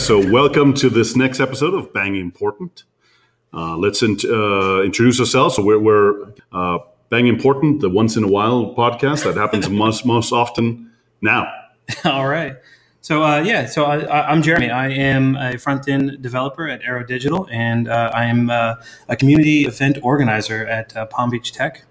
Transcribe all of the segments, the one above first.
guys. So, welcome to this next episode of Bang Important. Uh, let's in, uh, introduce ourselves. So, we're, we're uh, Bang Important, the once in a while podcast that happens most most often now. All right. So uh, yeah, so I, am Jeremy. I am a front end developer at Arrow Digital, and uh, I am uh, a community event organizer at uh, Palm Beach Tech.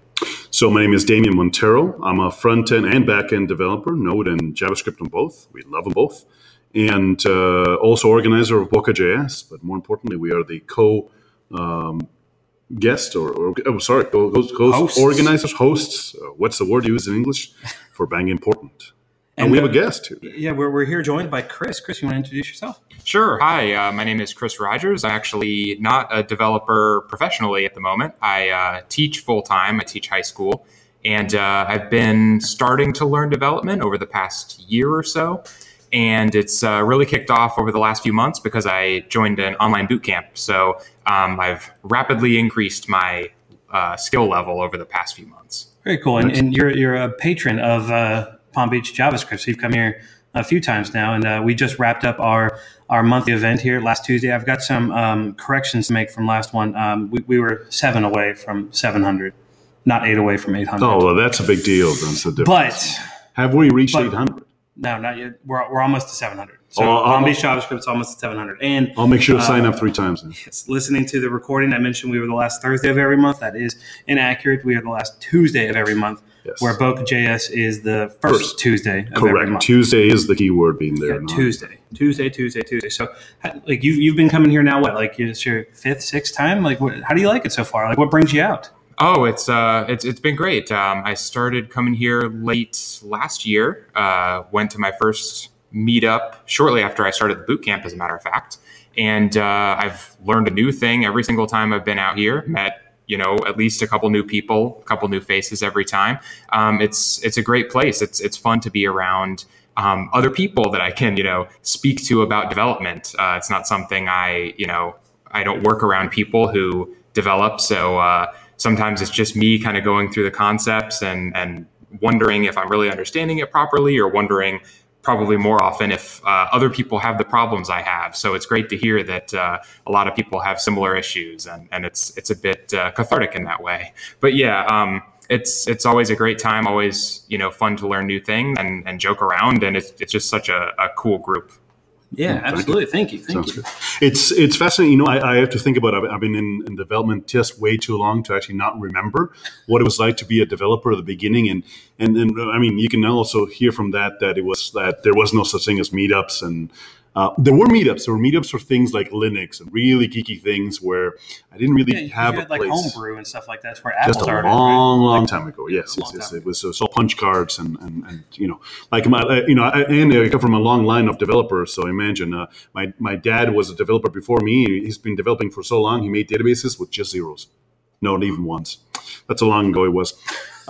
So my name is Damian Montero. I'm a front end and back end developer, Node and JavaScript on both. We love them both, and uh, also organizer of Boca.js. But more importantly, we are the co um, guest or, or oh, sorry, host, host organizers, hosts. Uh, what's the word used in English for Bang Important? And, and we have a guest too. Yeah, we're, we're here joined by Chris. Chris, you want to introduce yourself? Sure. Hi, uh, my name is Chris Rogers. I'm actually not a developer professionally at the moment. I uh, teach full time. I teach high school, and uh, I've been starting to learn development over the past year or so. And it's uh, really kicked off over the last few months because I joined an online boot camp. So um, I've rapidly increased my uh, skill level over the past few months. Very cool. And, and you're, you're a patron of uh, Palm Beach JavaScript. So you've come here a few times now, and uh, we just wrapped up our our monthly event here last Tuesday. I've got some um, corrections to make from last one. Um, we, we, were seven away from 700, not eight away from 800. Oh, well, that's a big deal. That's the difference. But have we reached 800? No, not yet. We're, we're almost to 700. So oh, Palm Beach JavaScript is almost to 700. And I'll make sure to uh, sign up three times. Then. Yes, listening to the recording, I mentioned we were the last Thursday of every month. That is inaccurate. We are the last Tuesday of every month. Yes. Where Boca.js is the first, first. Tuesday. Correct. Tuesday is the key word being there. Yeah, Tuesday, Tuesday, Tuesday, Tuesday. So, like you, you've been coming here now. What, like it's your fifth, sixth time? Like, what, how do you like it so far? Like, what brings you out? Oh, it's uh, it's it's been great. Um, I started coming here late last year. Uh, went to my first meetup shortly after I started the boot camp, as a matter of fact. And uh, I've learned a new thing every single time I've been out here. Met you know at least a couple new people, a couple new faces every time. Um, it's it's a great place. It's it's fun to be around. Um, other people that I can, you know, speak to about development. Uh, it's not something I, you know, I don't work around people who develop. So uh, sometimes it's just me kind of going through the concepts and and wondering if I'm really understanding it properly, or wondering probably more often if uh, other people have the problems I have. So it's great to hear that uh, a lot of people have similar issues, and, and it's it's a bit uh, cathartic in that way. But yeah, um, it's it's always a great time, always you know fun to learn new things and, and joke around, and it's it's just such a, a cool group. Yeah, oh, absolutely. Thank you. Thank Sounds you. Good. It's it's fascinating. You know, I, I have to think about. It. I've been in, in, development just way too long to actually not remember what it was like to be a developer at the beginning. And and and I mean, you can also hear from that that it was that there was no such thing as meetups and uh, there were meetups. There were meetups for things like Linux and really geeky things where I didn't really yeah, have had, a place. like homebrew and stuff like that. That's where Apple just a started, long, right? long time ago. Yes, yes, yes. It was so punch cards and, and, and you know, like my, uh, you know, and I come from a long line of developers. So imagine uh, my my dad was a developer before me. He's been developing for so long. He made databases with just zeros, not even ones. That's how long ago it was.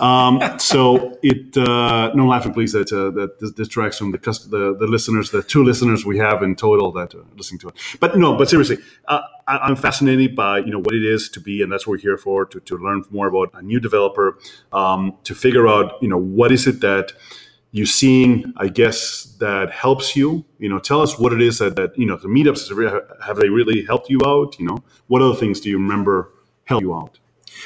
Um, so it uh, no laughing, please. That uh, that distracts from the, the, the listeners, the two listeners we have in total that are listening to it. But no, but seriously, uh, I, am fascinated by you know what it is to be, and that's what we're here for to, to learn more about a new developer, um, to figure out you know what is it that you're seeing, I guess, that helps you. You know, tell us what it is that, that you know the meetups have they really helped you out? You know, what other things do you remember help you out?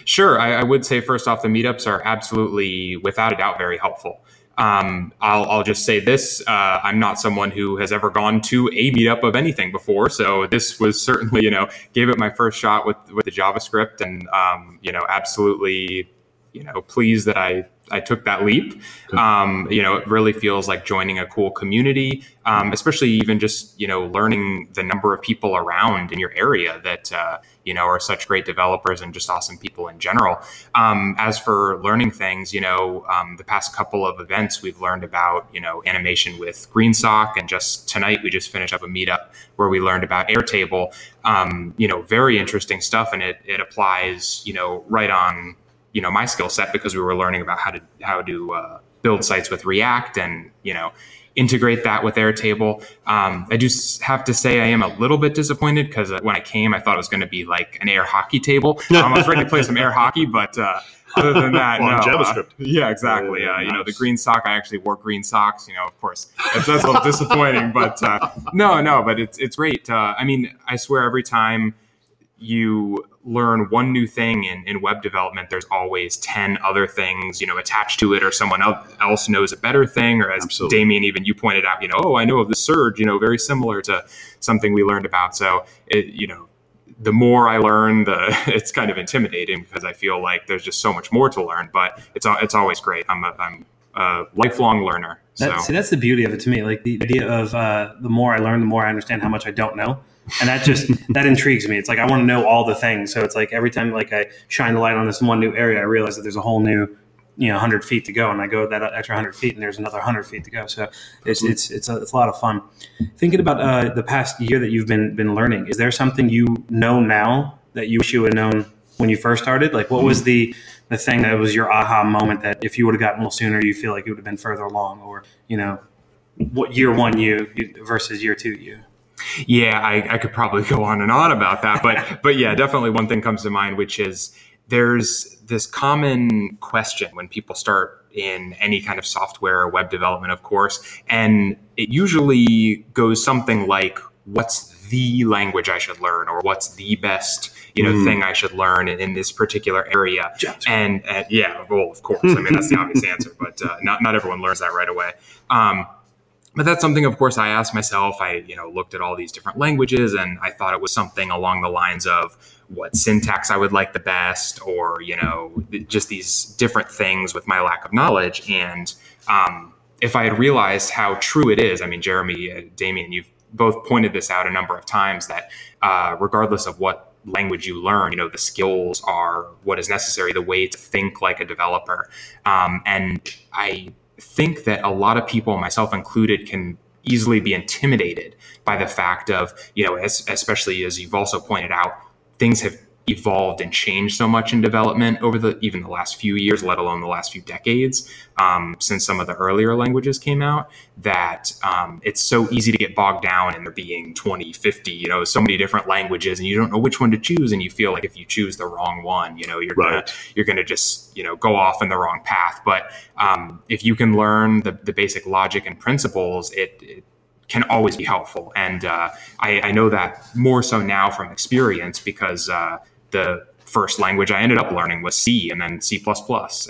Sure. I, I, would say, first off, the meetups are absolutely, without a doubt, very helpful. Um, I'll, I'll, just say this uh, I'm not someone who has ever gone to a meetup of anything before. So this was certainly, you know, gave it my first shot with, with the JavaScript and, um, you know, absolutely, you know, pleased that I I took that leap. Um, you know, it really feels like joining a cool community, um, especially even just you know learning the number of people around in your area that uh, you know are such great developers and just awesome people in general. Um, as for learning things, you know, um, the past couple of events we've learned about you know animation with GreenSock, and just tonight we just finished up a meetup where we learned about Airtable. Um, you know, very interesting stuff, and it it applies you know right on you know my skill set because we were learning about how to how to uh, build sites with React and you know integrate that with Airtable. Um, I do have to say I am a little bit disappointed because uh, when I came, I thought it was going to be like an air hockey table. Um, I was ready to play some air hockey, but uh, other than that, on no, uh, JavaScript. yeah, exactly. Uh, you know, the green sock. I actually wore green socks. You know, of course, that's, that's a little disappointing. But uh, no, no, but it's it's great. Uh, I mean, I swear, every time you learn one new thing in, in web development, there's always 10 other things, you know, attached to it or someone else knows a better thing. Or as Absolutely. Damian, even you pointed out, you know, oh, I know of the surge, you know, very similar to something we learned about. So, it, you know, the more I learn, the it's kind of intimidating because I feel like there's just so much more to learn, but it's, it's always great. I'm a, I'm a lifelong learner. So see, that's the beauty of it to me. Like the idea of uh, the more I learn, the more I understand how much I don't know, and that just that intrigues me. It's like I want to know all the things. So it's like every time like I shine the light on this one new area, I realize that there's a whole new, you know, hundred feet to go, and I go that extra hundred feet, and there's another hundred feet to go. So it's it's it's a, it's a lot of fun. Thinking about uh, the past year that you've been been learning, is there something you know now that you wish you had known when you first started? Like, what was the the thing that was your aha moment that if you would have gotten a little sooner, you feel like you would have been further along, or you know, what year one you you- versus year two you? Yeah, I, I could probably go on and on about that, but but yeah, definitely one thing comes to mind, which is there's this common question when people start in any kind of software or web development, of course, and it usually goes something like, "What's the language I should learn?" or "What's the best you know Mm. thing I should learn in, in this particular area?" And yeah, well, of course, I mean that's the obvious answer, but uh, not not everyone learns that right away. Um, but that's something of course i asked myself. I you know looked at all these different languages and i thought it was something along the lines of what syntax i would like the best or you know just these different things with my lack of knowledge. And um, if i had realized how true it is i mean jeremy uh, damian you've both pointed this out a number of times that uh, regardless of what language you learn you know the skills are what is necessary the way to think like a developer. Um, and i think that a lot of people, myself included, can easily be intimidated by the fact of, you know, as, especially as you've also pointed out, things have evolved and changed so much in development over the even the last few years, let alone the last few decades, um, since some of the earlier languages came out, that um, it's so easy to get bogged down in there being 20, 50, you know, so many different languages, and you don't know which one to choose, and you feel like if you choose the wrong one, you know, you're gonna you're going to just you know go off in the wrong path. But um, if you can learn the, the basic logic and principles it, it can always be helpful. And uh, I, I know that more so now from experience because uh, the first language i ended up learning was c and then c++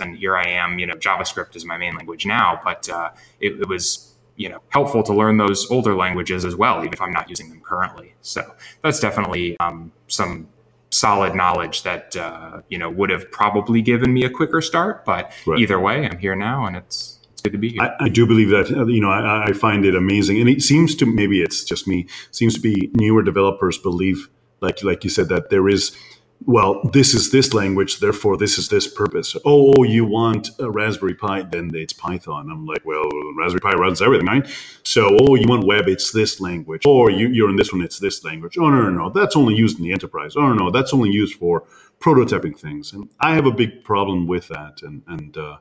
and here i am you know javascript is my main language now but uh, it, it was you know helpful to learn those older languages as well even if i'm not using them currently so that's definitely um, some solid knowledge that uh, you know would have probably given me a quicker start. But Right. either way, I'm here now, and it's it's good to be here. I, I do believe that uh, you know I, I find it amazing, and it seems to maybe it's just me. Seems to be newer developers believe like like you said that there is. Well, this is this language, therefore this is this purpose. Oh, you want a Raspberry Pi, then it's Python. I'm like, well, Raspberry Pi runs everything, right? So, oh, you want web, it's this language. Or you, you're in this one, it's this language. Oh, no, no, no, that's only used in the enterprise. Oh, no, no, that's only used for prototyping things. And I have a big problem with that. And, and uh,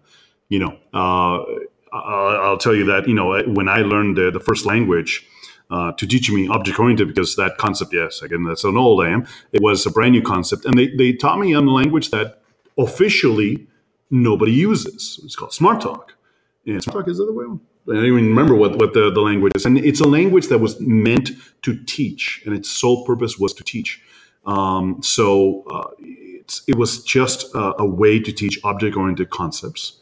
you know, uh, I'll, I'll tell you that, you know, when I learned the, the first language, uh, to teach me object oriented because that concept, yes, again, that's an old I am. It was a brand new concept, and they, they taught me on a language that officially nobody uses. It's called Smalltalk. And Smalltalk is the other way. I don't even remember what, what the, the language is. And it's a language that was meant to teach, and its sole purpose was to teach. Um, so uh, it was just a, a way to teach object oriented concepts.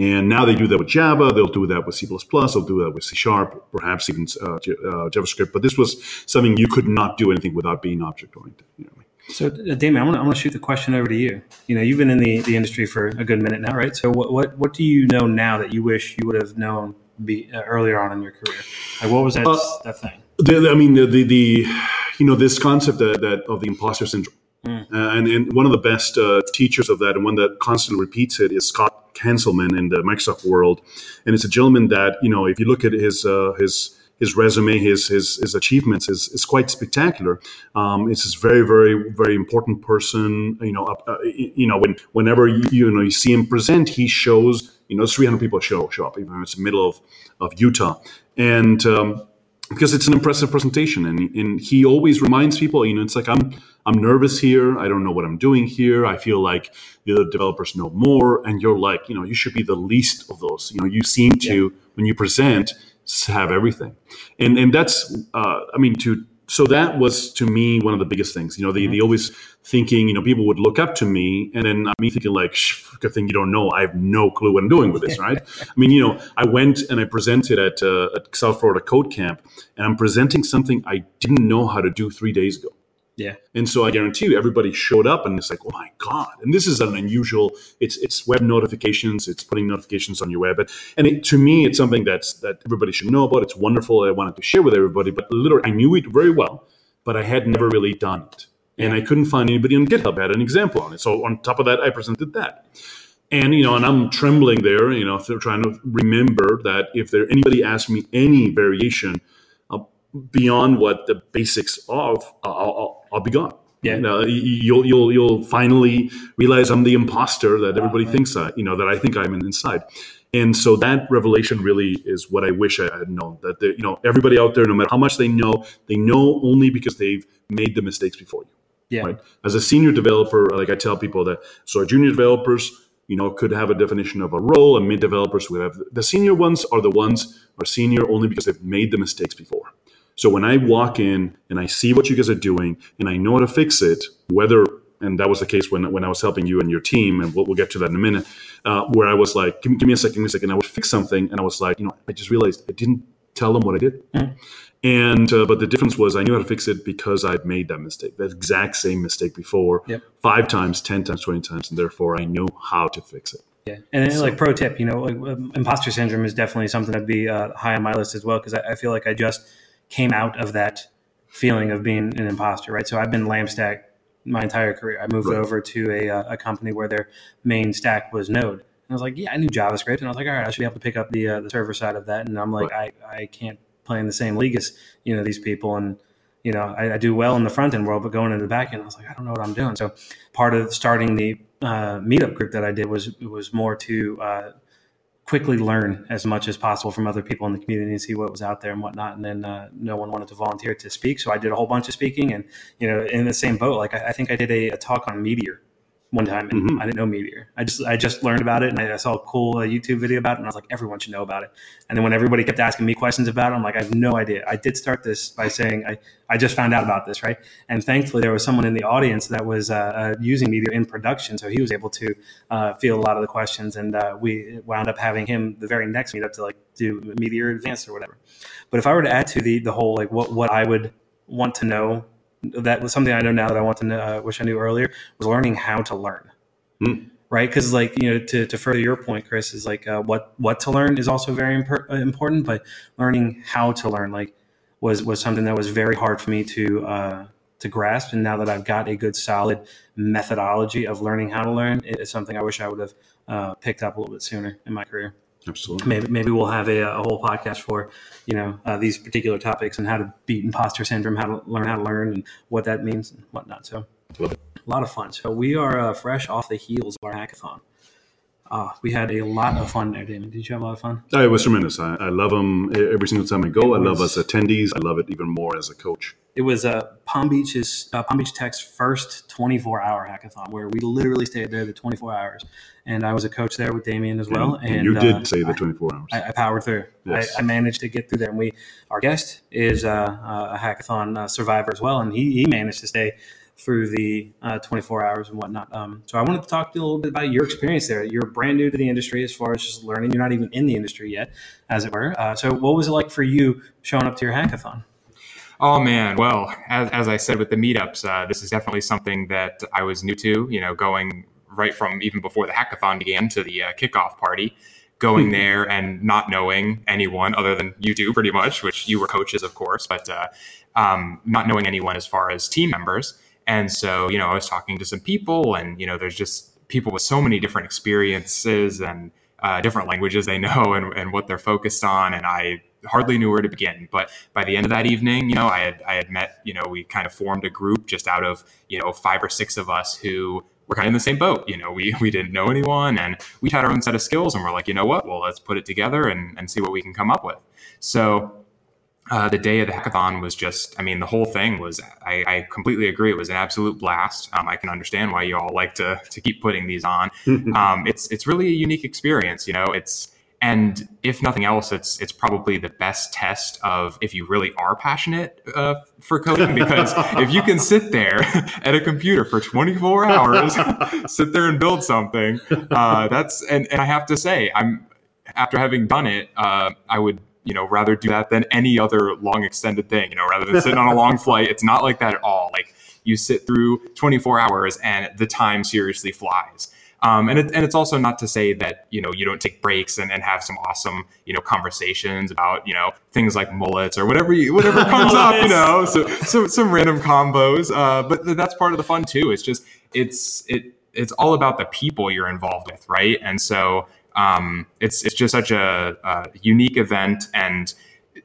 And now they do that with Java. They'll do that with C++. They'll do that with C Sharp, perhaps even uh, J- uh, JavaScript. But this was something you could not do anything without being object oriented. You know what I mean? So, uh, Damian, I'm going to shoot the question over to you. You know, you've been in the, the industry for a good minute now, right? So, what, what what do you know now that you wish you would have known be, uh, earlier on in your career? Like, what was that Uh, that thing? The, I mean, the, the, the you know this concept that, that of the imposter syndrome, Mm. uh, and, and one of the best uh, teachers of that, and one that constantly repeats it, is Scott Hanselman in the Microsoft world, and it's a gentleman that you know if you look at his uh, his his resume, his his, his achievements is, is quite spectacular. Um, it's a very very very important person. You know, uh, you know when whenever you, you know you see him present, he shows you know 300 people show show up, even if it's the middle of of Utah, and um, because it's an impressive presentation and, and he always reminds people you know it's like i'm i'm nervous here. I don't know what i'm doing here. I feel like the other developers know more and you're like you know you should be the least of those. You know you seem to yeah. when you present have everything. And and that's uh, i mean to so that was to me one of the biggest things. You know, the, mm-hmm. the always thinking, you know, people would look up to me, and then I'm me thinking like, good thing you don't know. I have no clue what I'm doing with this, right? I mean, you know, I went and I presented at, uh, at South Florida Code Camp, and I'm presenting something I didn't know how to do three days ago. Yeah. And so I guarantee you, everybody showed up and it's like, oh my God. And this is an unusual, it's it's web notifications, it's putting notifications on your web. And it, to me, it's something that's that everybody should know about. It's wonderful. I wanted to share with everybody, but literally I knew it very well, but I had never really done it. And I couldn't find anybody on GitHub had an example on it. So on top of that, I presented that. And you know, and I'm trembling there, you know, trying to remember that if there anybody asks me any variation uh, beyond what the basics of, I'll, I'll, be gone. Yeah. You know, you'll you'll you'll finally realize I'm the imposter that everybody wow, thinks I, you know, that I think I'm inside. And so that revelation really is what I wish I had known. That the, you know everybody out there, no matter how much they know, they know only because they've made the mistakes before you. Yeah. Right. As a senior developer, like I tell people that, so junior developers, you know, could have a definition of a role, and mid developers would have the senior ones are the ones are senior only because they've made the mistakes before. So when I walk in and I see what you guys are doing and I know how to fix it, whether and that was the case when, when I was helping you and your team, and we'll, we'll get to that in a minute, uh, where I was like, give, give, me a second, give me a second. I would fix something, and I was like, you know, I just realized I didn't tell them what I did. Mm. And uh, but the difference was I knew how to fix it because I'd made that mistake, that exact same mistake before, yep. five times, ten times, twenty times, and therefore I knew how to fix it. Yeah, and so, like pro tip, you know, um, imposter syndrome is definitely something that'd be uh, high on my list as well because I, I feel like I just came out of that feeling of being an imposter, right? So I've been LAMP stack my entire career. I moved right. over to a, uh, a company where their main stack was Node. And I was like, yeah, I knew JavaScript. And I was like, all right, I should be able to pick up the, uh, the server side of that. And I'm like, right. I, I can't play in the same league as, you know, these people. And, you know, I, I, do well in the front end world, but going into the back end, I was like, I don't know what I'm doing. So part of starting the uh, meetup group that I did was, was more to uh, quickly learn as much as possible from other people in the community and see what was out there and whatnot. And then uh, no one wanted to volunteer to speak, so I did a whole bunch of speaking. And you know, in the same boat, like I, I think I did a, a, talk on Meteor one time, and mm-hmm. I didn't know Meteor. I just I just learned about it, and I, I saw a cool uh, YouTube video about it, and I was like, everyone should know about it. And then when everybody kept asking me questions about it, I'm like, I have no idea. I did start this by saying I I just found out about this, right? And thankfully, there was someone in the audience that was uh, uh, using Meteor in production, so he was able to uh, field a lot of the questions, and uh, we wound up having him the very next meetup to like do Meteor Advanced or whatever. But if I were to add to the the whole like what what I would want to know that was something I know now that I want to know, uh, wish I knew earlier was learning how to learn. Mm. Right, because like you know, to, to further your point, Chris is like uh, what what to learn is also very imp- uh, important, but learning how to learn like was was something that was very hard for me to uh, to grasp. And now that I've got a good solid methodology of learning how to learn, it is something I wish I would have uh, picked up a little bit sooner in my career. Absolutely. Maybe maybe we'll have a, a whole podcast for you know uh, these particular topics and how to beat imposter syndrome, how to learn how to learn, and what that means and whatnot. So. A lot of fun. So we are uh, fresh off the heels of our hackathon. Uh, we had a lot of fun there, Damon. Did you have a lot of fun? Oh, it was tremendous. I, I love them every single time I go. I love us attendees. I love it even more as a coach. It was uh, Palm Beach's uh, Palm Beach Tech's first 24 hour hackathon where we literally stayed there the 24 hours. And I was a coach there with Damian as well. And, and you did uh, say the 24 hours. I, I powered through. Yes. I, I, managed to get through there. And we, our guest is uh, a hackathon uh, survivor as well, and he, he managed to stay through the uh, 24 hours and whatnot. Um, so I wanted to talk to you a little bit about your experience there. You're brand new to the industry as far as just learning. You're not even in the industry yet, as it were. Uh, so what was it like for you showing up to your hackathon? Oh man, well, as, as I said with the meetups, uh, this is definitely something that I was new to. You know, going right from even before the hackathon began to the uh, kickoff party going hmm. there and not knowing anyone other than you do pretty much, which you were coaches, of course, but uh, um, not knowing anyone as far as team members. And so, you know, I was talking to some people, and you know, there's just people with so many different experiences and uh, different languages they know and, and what they're focused on. And I hardly knew where to begin. But by the end of that evening, you know, I had I had met, you know, we kind of formed a group just out of you know five or six of us who were kind of in the same boat. You know, we we didn't know anyone, and we had our own set of skills, and we're like, you know what? Well, let's put it together and and see what we can come up with. So. Uh, the day of the hackathon was just, I mean, the whole thing was, I, I completely agree. It was an absolute blast. Um, I can understand why you all like to, to keep putting these on. um, it's, it's really a unique experience. You know, it's, and if nothing else, it's it's probably the best test of if you really are passionate uh, for coding. Because if you can sit there at a computer for 24 hours, sit there and build something, uh, that's and, and I have to say, I'm after having done it, uh, I would you know rather do that than any other long extended thing. You know, rather than sitting on a long flight, it's not like that at all. Like you sit through 24 hours and the time seriously flies. Um, and, it, and it's also not to say that you know you don't take breaks and, and have some awesome you know conversations about you know things like mullets or whatever you, whatever comes up you know so, so some random combos uh, but that's part of the fun too it's just it's it it's all about the people you're involved with right and so um, it's it's just such a, a unique event and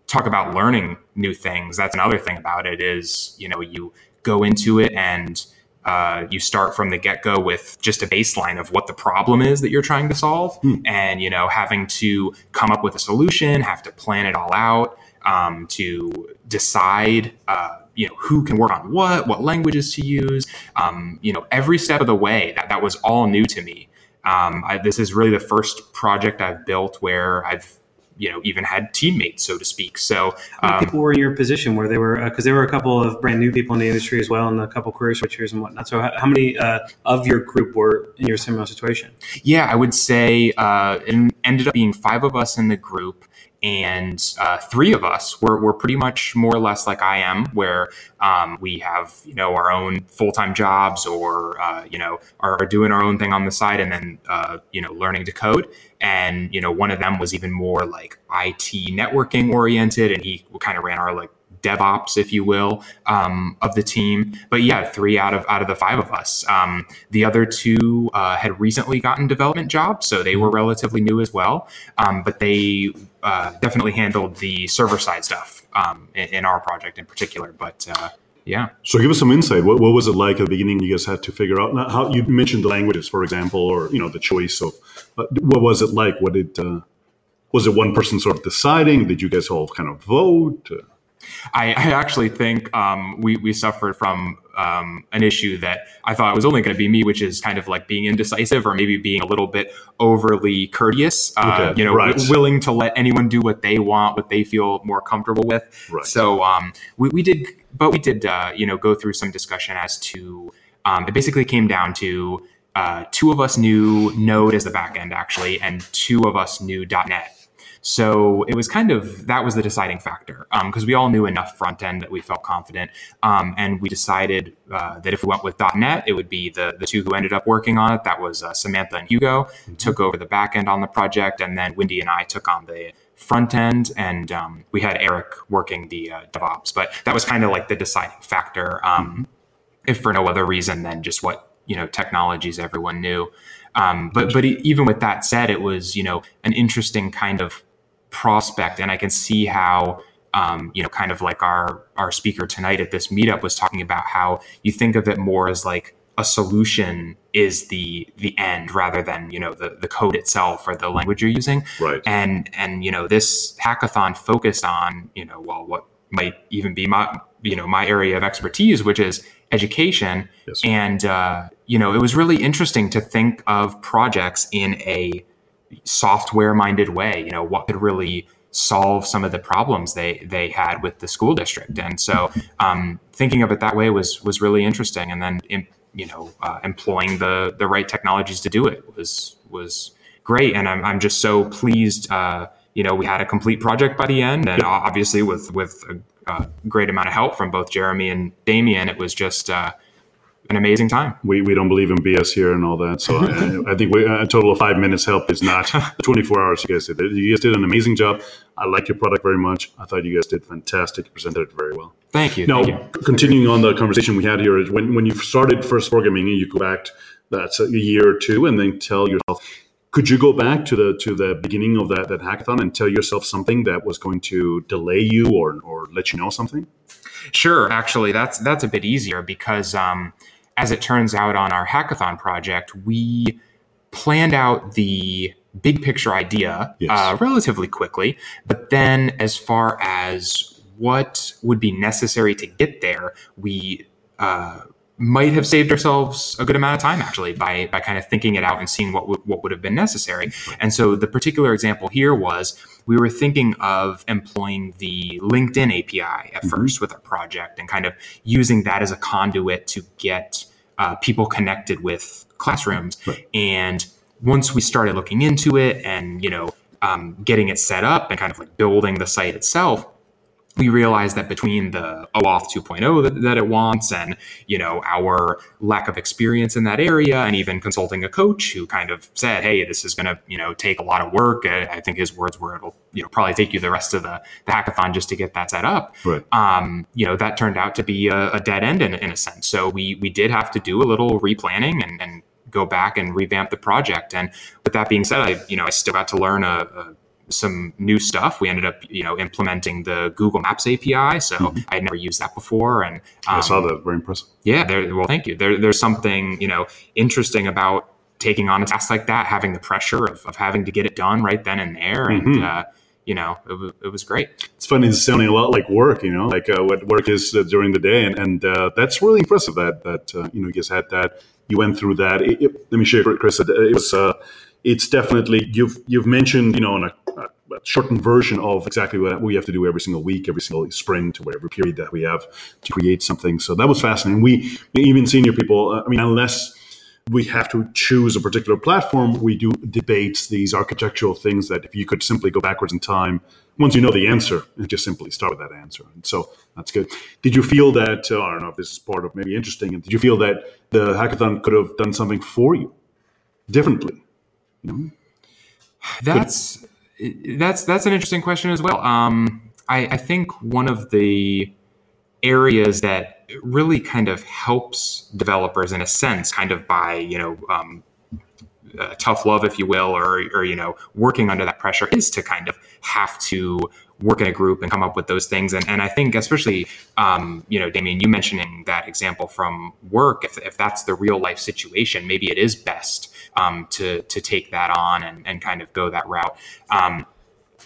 talk about learning new things that's another thing about it is you know you go into it and uh, you start from the get go with just a baseline of what the problem is that you're trying to solve, hmm. and you know having to come up with a solution, have to plan it all out, um, to decide. Uh, you know who can work on what, what languages to use. Um, you know every step of the way. That that was all new to me. Um, I, this is really the first project I've built where I've you know even had teammates so to speak. So um, people were in your position where they were because uh, there were a couple of brand new people in the industry as well and a couple of career switchers and whatnot. So how, how many uh, of your group were in your similar situation? Yeah i would say uh, it ended up being five of us in the group and uh, three of us were, were pretty much more or less like I am, where um, we have you know our own full time jobs or uh, you know are, are, doing our own thing on the side, and then uh, you know learning to code. And you know one of them was even more like IT networking oriented, and he kind of ran our like DevOps, if you will, um, of the team. But yeah, three out of out of the five of us. Um, the other two uh, had recently gotten development jobs, so they were relatively new as well. Um, but they uh, definitely handled the server side stuff um, in, in, our project in particular. But uh, yeah. So give us some insight. What, what was it like at the beginning? You guys had to figure out how you mentioned the languages, for example, or you know the choice of uh, what was it like? What did uh, was it one person sort of deciding? Did you guys all kind of vote? I, I actually think um, we, we suffered from um, an issue that I thought was only going to be me, which is kind of like being indecisive or maybe being a little bit overly courteous, uh, okay, you know, right. w- willing to let anyone do what they want, what they feel more comfortable with. Right. So um, we, we did, but we did, uh, you know, go through some discussion as to, um, it basically came down to uh, two of us knew Node as the backend actually, and two of us knew .NET. So it was kind of that was the deciding factor because um, we all knew enough front end that we felt confident, um, and we decided uh, that if we went with .NET, it would be the the two who ended up working on it. That was uh, Samantha and Hugo mm-hmm. took over the back end on the project, and then Wendy and I took on the front end, and um, we had Eric working the uh, DevOps. But that was kind of like the deciding factor, um, mm-hmm. if for no other reason than just what you know technologies everyone knew. Um, but but even with that said, it was you know an interesting kind of prospect and i can see how um, you know kind of like our our speaker tonight at this meetup was talking about how you think of it more as like a solution is the the end rather than you know the the code itself or the language you're using. Right. And and you know this hackathon focused on you know well what might even be my you know my area of expertise which is education. Yes. and uh, you know it was really interesting to think of projects in a software minded way you know what could really solve some of the problems they they had with the school district. And so um, thinking of it that way was was really interesting. And then you know uh, employing the the right technologies to do it was was great. And i'm, I'm just so pleased uh, you know we had a complete project by the end. And obviously with with a, a great amount of help from both jeremy and damian it was just uh, an amazing time. We, we don't believe in BS here and all that. So I, I, think we, a total of five minutes help is not 24 hours you guys did. You guys did an amazing job. I like your product very much. I thought you guys did fantastic. You presented it very well. Thank you. Now, Thank you. continuing on the conversation we had here, when, when you started first programming, you go back, that's a year or two, and then tell yourself, could you go back to the to the beginning of that that hackathon and tell yourself something that was going to delay you or or let you know something? Sure, actually, that's that's a bit easier because, um, as it turns out, on our hackathon project, we planned out the big picture idea yes. uh, relatively quickly, but then as far as what would be necessary to get there, we uh, might have saved ourselves a good amount of time actually by by kind of thinking it out and seeing what w- what would have been necessary. And so the particular example here was we were thinking of employing the LinkedIn API at mm-hmm. first with our project and kind of using that as a conduit to get uh, people connected with classrooms. Right. And once we started looking into it and you know um, getting it set up and kind of like building the site itself we realized that between the OAuth 2.0 that, that, it wants and you know our lack of experience in that area and even consulting a coach who kind of said hey this is going to you know take a lot of work I, think his words were it'll you know probably take you the rest of the, the hackathon just to get that set up. Right. um, you know that turned out to be a, a dead end in, in, a sense. So we we did have to do a little replanning and, and go back and revamp the project. And with that being said I you know I still got to learn a, a some new stuff. We ended up, you know, implementing the Google Maps API. So mm-hmm. I had never used that before, and um, I saw that. Very impressive. Yeah. There, well, thank you. There, there's something you know interesting about taking on a task like that, having the pressure of, of having to get it done right then and there, and. Mm-hmm. Uh, you know, it, w- it was great. It's funny. It's sounding a lot like work, you know, like uh, what work is uh, during the day, and, and uh, that's really impressive. That that uh, you know, you guys had that. You went through that. It, it, let me share, Chris. It was. It's definitely you've you've mentioned, you know, on a shortened version of exactly what we have to do every single week, every single sprint, or whatever period that we have to create something. So that was fascinating. We even senior people, uh, I mean, unless we have to choose a particular platform, we do debates, these architectural things that if you could simply go backwards in time, once you know the answer, and just simply start with that answer. And so that's good. Did you feel that, uh, I don't know if this is part of maybe interesting, and did you feel that the hackathon could have done something for you differently? You know? That's that's that's an interesting question as well. Um, I, I think one of the areas that really kind of helps developers in a sense, kind of by you know um, uh, tough love, if you will, or or you know working under that pressure, is to kind of have to work in a group and come up with those things. And, and I think especially, um, you know, Damian, you mentioning that example from work, if, if that's the real life situation, maybe it is best um, to to take that on and, and kind of go that route. Um,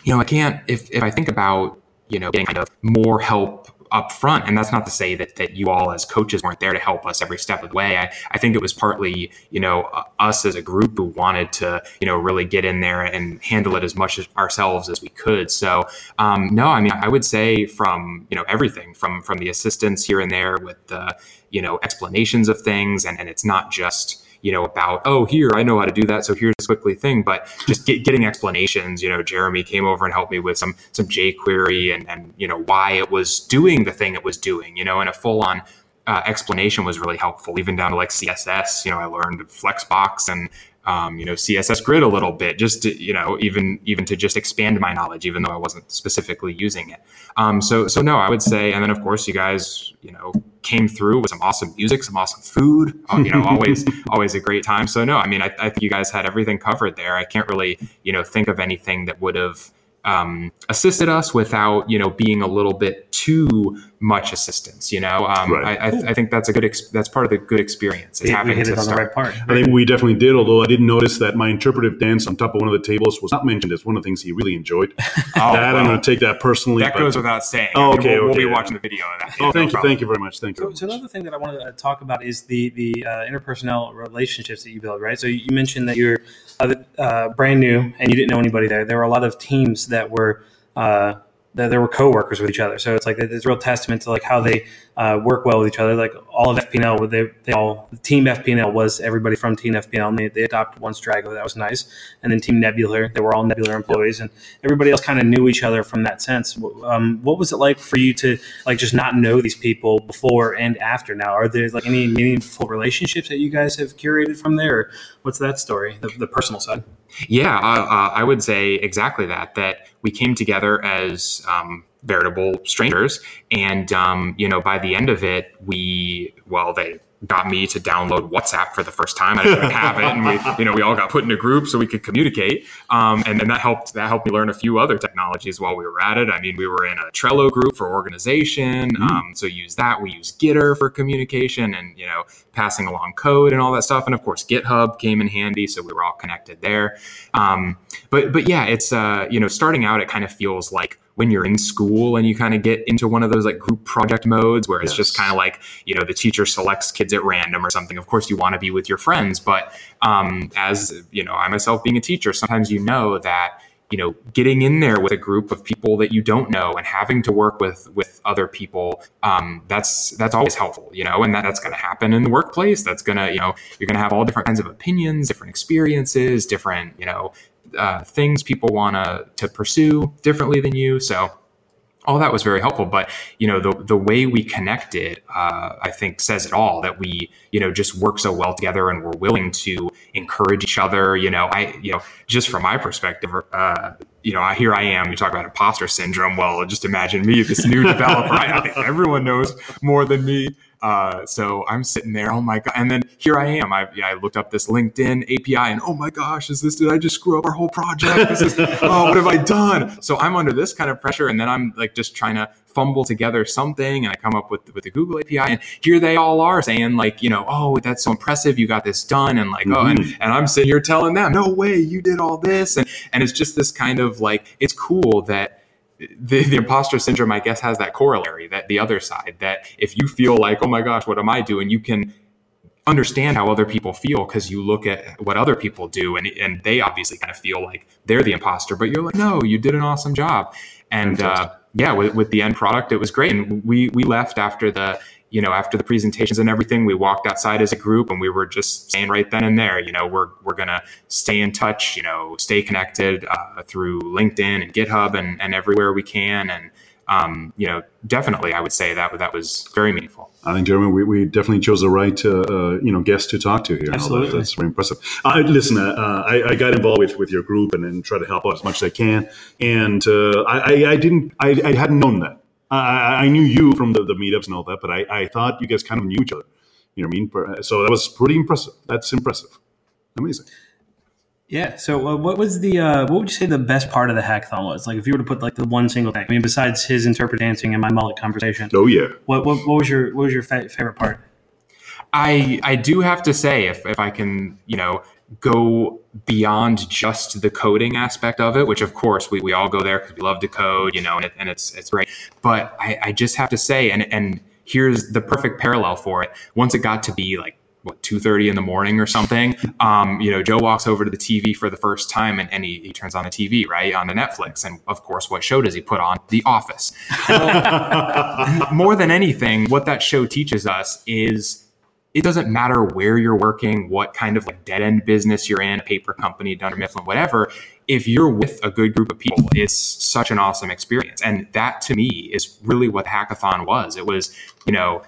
you know, I can't if if I think about you know getting kind of more help up front. And that's not to say that that you all as coaches weren't there to help us every step of the way. I, I think it was partly, you know, uh, us as a group who wanted to, you know, really get in there and handle it as much as ourselves as we could. So um, no, I mean, I would say from, you know, everything from from the assistance here and there with the, you know, explanations of things. And, and it's not just, you know, about, oh, here, I know how to do that. So here's a quickly thing, but just get, getting explanations, you know, Jeremy came over and helped me with some, some jQuery and, and, you know, why it was doing the thing it was doing, you know, and a full on uh, explanation was really helpful, even down to like CSS. You know, I learned Flexbox and um, you know css grid a little bit just to, you know even even to just expand my knowledge even though i wasn't specifically using it. Um, so so no i would say and then of course you guys you know came through with some awesome music some awesome food uh, you know always always a great time. So no i mean I, I think you guys had everything covered there. I can't really you know think of anything that would have um, assisted us without you know being a little bit too much assistance. You know, um, right. I, I, I, think that's a good ex- that's part of the good experience. Is having we hit it on start. the right part. I think we definitely did. Although I didn't notice that my interpretive dance on top of one of the tables was not mentioned as one of the things he really enjoyed. oh, that well, I'm going to take that personally. That but, goes without saying. Oh, okay, we'll, okay, we'll be watching the video of that. Oh, thank no you, thank you very much. Thank you. So, so another thing that I wanted to talk about is the the uh, interpersonal relationships that you build. Right. So you mentioned that you're uh, uh, brand new and you didn't know anybody there. There were a lot of teams that were uh, that there were co-workers with each other. So it's like it's a real testament to like how they uh, work well with each other. Like all of FP&L, they, they all team FP&L was everybody from Team FP&L, and they, they adopted one straggler. That was nice. And then Team Nebular, they were all Nebular employees, and everybody else kind of knew each other from that sense. Um, what was it like for you to like just not know these people before and after? Now, are there like any meaningful relationships that you guys have curated from there? Or what's that story, the, the personal side? Yeah, uh, uh, I would say exactly that. That we came together as um, veritable strangers, and um, you know, by the end of it, we well, they got me to download WhatsApp for the first time. I didn't have it, and we, you know, we all got put in a group so we could communicate. Um, and then that helped that helped me learn a few other technologies while we were at it. I mean, we were in a Trello group for organization, mm. um, so use that. We use Gitter for communication, and you know, passing along code and all that stuff. And of course, GitHub came in handy, so we were all connected there. Um, but but yeah, it's uh, you know, starting out, it kind of feels like when you're in school and you kind of get into one of those like group project modes where it's yes. just kind of like you know the teacher selects kids at random or something of course you want to be with your friends but um, as you know i myself being a teacher sometimes you know that you know getting in there with a group of people that you don't know and having to work with with other people um, that's that's always helpful you know and that, that's going to happen in the workplace that's going to you know you're going to have all different kinds of opinions different experiences different you know uh, things people want to to pursue differently than you. So all that was very helpful. But you know, the the way we connected, uh, I think, says it all. That we you know just work so well together, and we're willing to encourage each other. You know, I you know just from my perspective, uh, you know, here I am. You talk about imposter syndrome. Well, just imagine me, this new developer. I, I think everyone knows more than me. Uh, so I'm sitting there, oh my god, and then here I am. I, yeah, I looked up this LinkedIn API, and oh my gosh, is this? Did I just screw up our whole project? This is, oh, what have I done? So I'm under this kind of pressure, and then I'm like just trying to fumble together something, and I come up with with the Google API, and here they all are saying like, you know, oh, that's so impressive, you got this done, and like, mm-hmm. oh, and, mm-hmm. and I'm sitting here telling them, no way, you did all this, and and it's just this kind of like, it's cool that the, the imposter syndrome, I guess, has that corollary that the other side that if you feel like, oh my gosh, what am I doing? You can understand how other people feel because you look at what other people do and, and they obviously kind of feel like they're the imposter, but you're like, no, you did an awesome job. And uh, yeah, with, with the end product, it was great. And we, we left after the you know, after the presentations and everything, we walked outside as a group and we were just saying right then and there, you know, we're, we're going to stay in touch, you know, stay connected uh, through LinkedIn and GitHub and, and everywhere we can. And, um, you know, definitely, I would say that that was very meaningful. I think, Jeremy, we, we definitely chose the right, uh, uh, you know, guest to talk to here. Absolutely, that. that's very impressive. Uh, listen, uh, uh, I, I, got involved with, with your group and, and try to help out as much as I can, and uh, I, I, didn't, I, I hadn't known that. I, I knew you from the, the meetups and all that, but I, I thought you guys kind of knew each other. You know what I mean? So that was pretty impressive. That's impressive. Amazing. Yeah. So, uh, what was the uh, what would you say the best part of the hackathon was? Like, if you were to put like the one single thing, I mean, besides his interpret dancing and my mullet conversation. Oh yeah. What what, what was your what was your fa- favorite part? I I do have to say, if if I can, you know, go beyond just the coding aspect of it, which of course we, we all go there because we love to code, you know, and, it, and it's it's great. But I, I just have to say, and and here's the perfect parallel for it. Once it got to be like what 2.30 in the morning or something um, you know joe walks over to the tv for the first time and, and he, he, turns on the tv right on the netflix and of course what show does he put on the office more than anything what that show teaches us is it doesn't matter where you're working, what kind of like dead end business you're in, paper company, Dunder Mifflin, whatever. If you're with a good group of people, it's such an awesome experience. And that to me is really what hackathon was. It was, you know,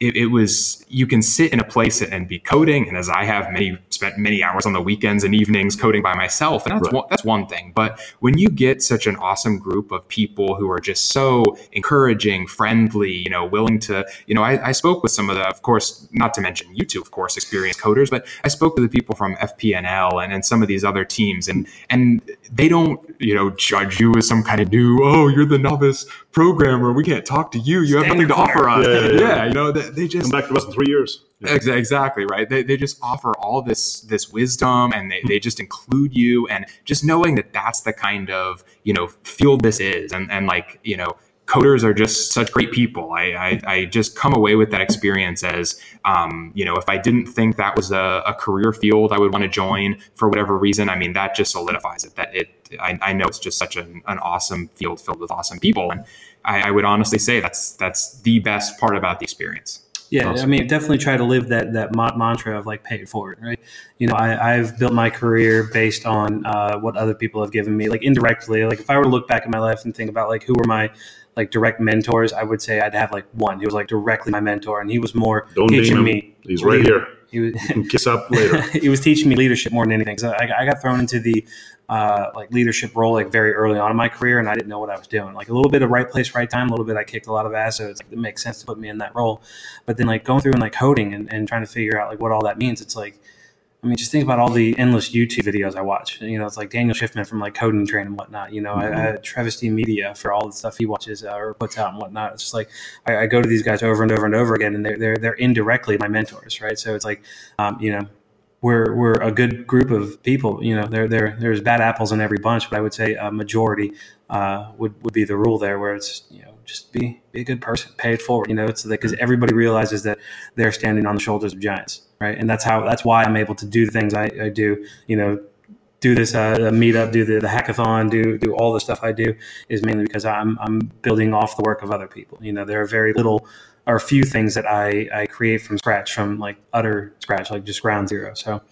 it, it, was you can sit in a place and be coding and as i have many spent many hours on the weekends and evenings coding by myself and that's right. one, that's one thing but when you get such an awesome group of people who are just so encouraging friendly you know willing to you know i, I spoke with some of the of course not to mention you two of course experienced coders but i spoke to the people from FP&L and, and some of these other teams and and they don't you know judge you as some kind of new oh you're the novice programmer we can't talk to you you have nothing to offer us yeah, yeah, yeah. you know that they just come back to us in three years. Yeah. Exactly right. They, they just offer all this this wisdom, and they, they just include you, and just knowing that that's the kind of you know field this is, and and like you know coders are just such great people. I, I, I, just come away with that experience as, um, you know, if I didn't think that was a, a, career field I would want to join for whatever reason, I mean, that just solidifies it. That it, I, I know it's just such an, an awesome field filled with awesome people, and I, I would honestly say that's that's the best part about the experience. Yeah. I mean, definitely try to live that that mantra of like pay it forward, right? You know, I, have built my career based on uh, what other people have given me, like indirectly. Like if I were to look back at my life and think about like who were my like direct mentors, I would say I'd have like one. He was like directly my mentor, and he was more Don't teaching me. He's right here. He was kiss up later. he was teaching me leadership more than anything. So I, I got thrown into the uh, like leadership role like very early on in my career, and I didn't know what I was doing. Like a little bit of right place, right time. A little bit I kicked a lot of ass, so it's like, it makes sense to put me in that role. But then like going through and like coding and, and trying to figure out like what all that means, it's like I mean, just think about all the endless YouTube videos I watch. You know, it's like Daniel Shiffman from like Coding Train and whatnot. You know, mm-hmm. I, I Traversy Media for all the stuff he watches uh, or puts out and whatnot. It's just like I, I, go to these guys over and over and over again, and they're they're they're indirectly my mentors, right? So it's like, um, you know, we're we're a good group of people. You know, there there there's bad apples in every bunch, but I would say a majority uh, would would be the rule there, where it's you know just be be a good person, pay it forward. You know, it's because everybody realizes that they're standing on the shoulders of giants, right? And that's how that's why I'm able to do the things I, I do. You know, do this uh, meetup, do the, the hackathon, do do all the stuff I do is mainly because I'm I'm building off the work of other people. You know, there are very little or few things that I I create from scratch, from like utter scratch, like just ground zero. So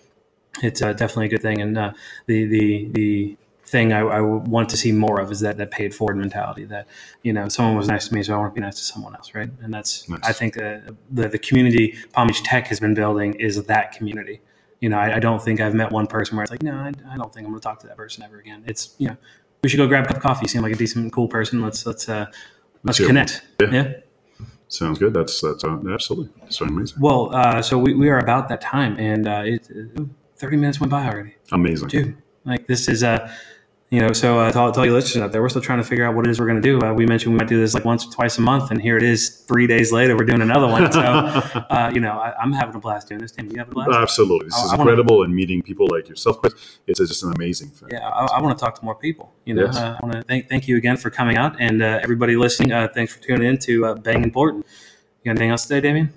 it's uh, definitely a good thing. And uh, the the the thing I, I, want to see more of is that that paid forward mentality that you know someone was nice to me so I want to be nice to someone else right and that's nice. I think uh, the the community Palm Beach Tech has been building is that community you know I, I don't think I've met one person where it's like no I, I don't think I'm going to talk to that person ever again it's you know we should go grab a cup of coffee you seem like a decent cool person let's let's uh let's connect yeah. yeah. Sounds good. That's that's uh, absolutely. That's amazing. Well, uh, so we, we are about that time, and uh, it, 30 minutes went by already. Amazing. Dude, like this is uh you know, so uh, tell, tell you listeners out there, we're still trying to figure out what it is we're going to do. Uh, we mentioned we might do this like once or twice a month, and here it is, three days later, we're doing another one. So, uh, you know, I, am having a blast doing this. Tim, you have a blast? Absolutely, this I, is I incredible, wanna, and meeting people like yourself, Chris, it's just an amazing thing. Yeah, I, I want to talk to more people. You know, yes. Uh, I want to thank thank you again for coming out, and uh, everybody listening, uh, thanks for tuning in to Bang Important. You got anything else today, Damian?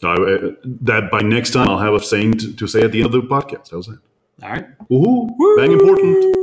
that by next time I'll have a saying to, to say at the end of the podcast. How's that? All right. Woohoo! Bang Important.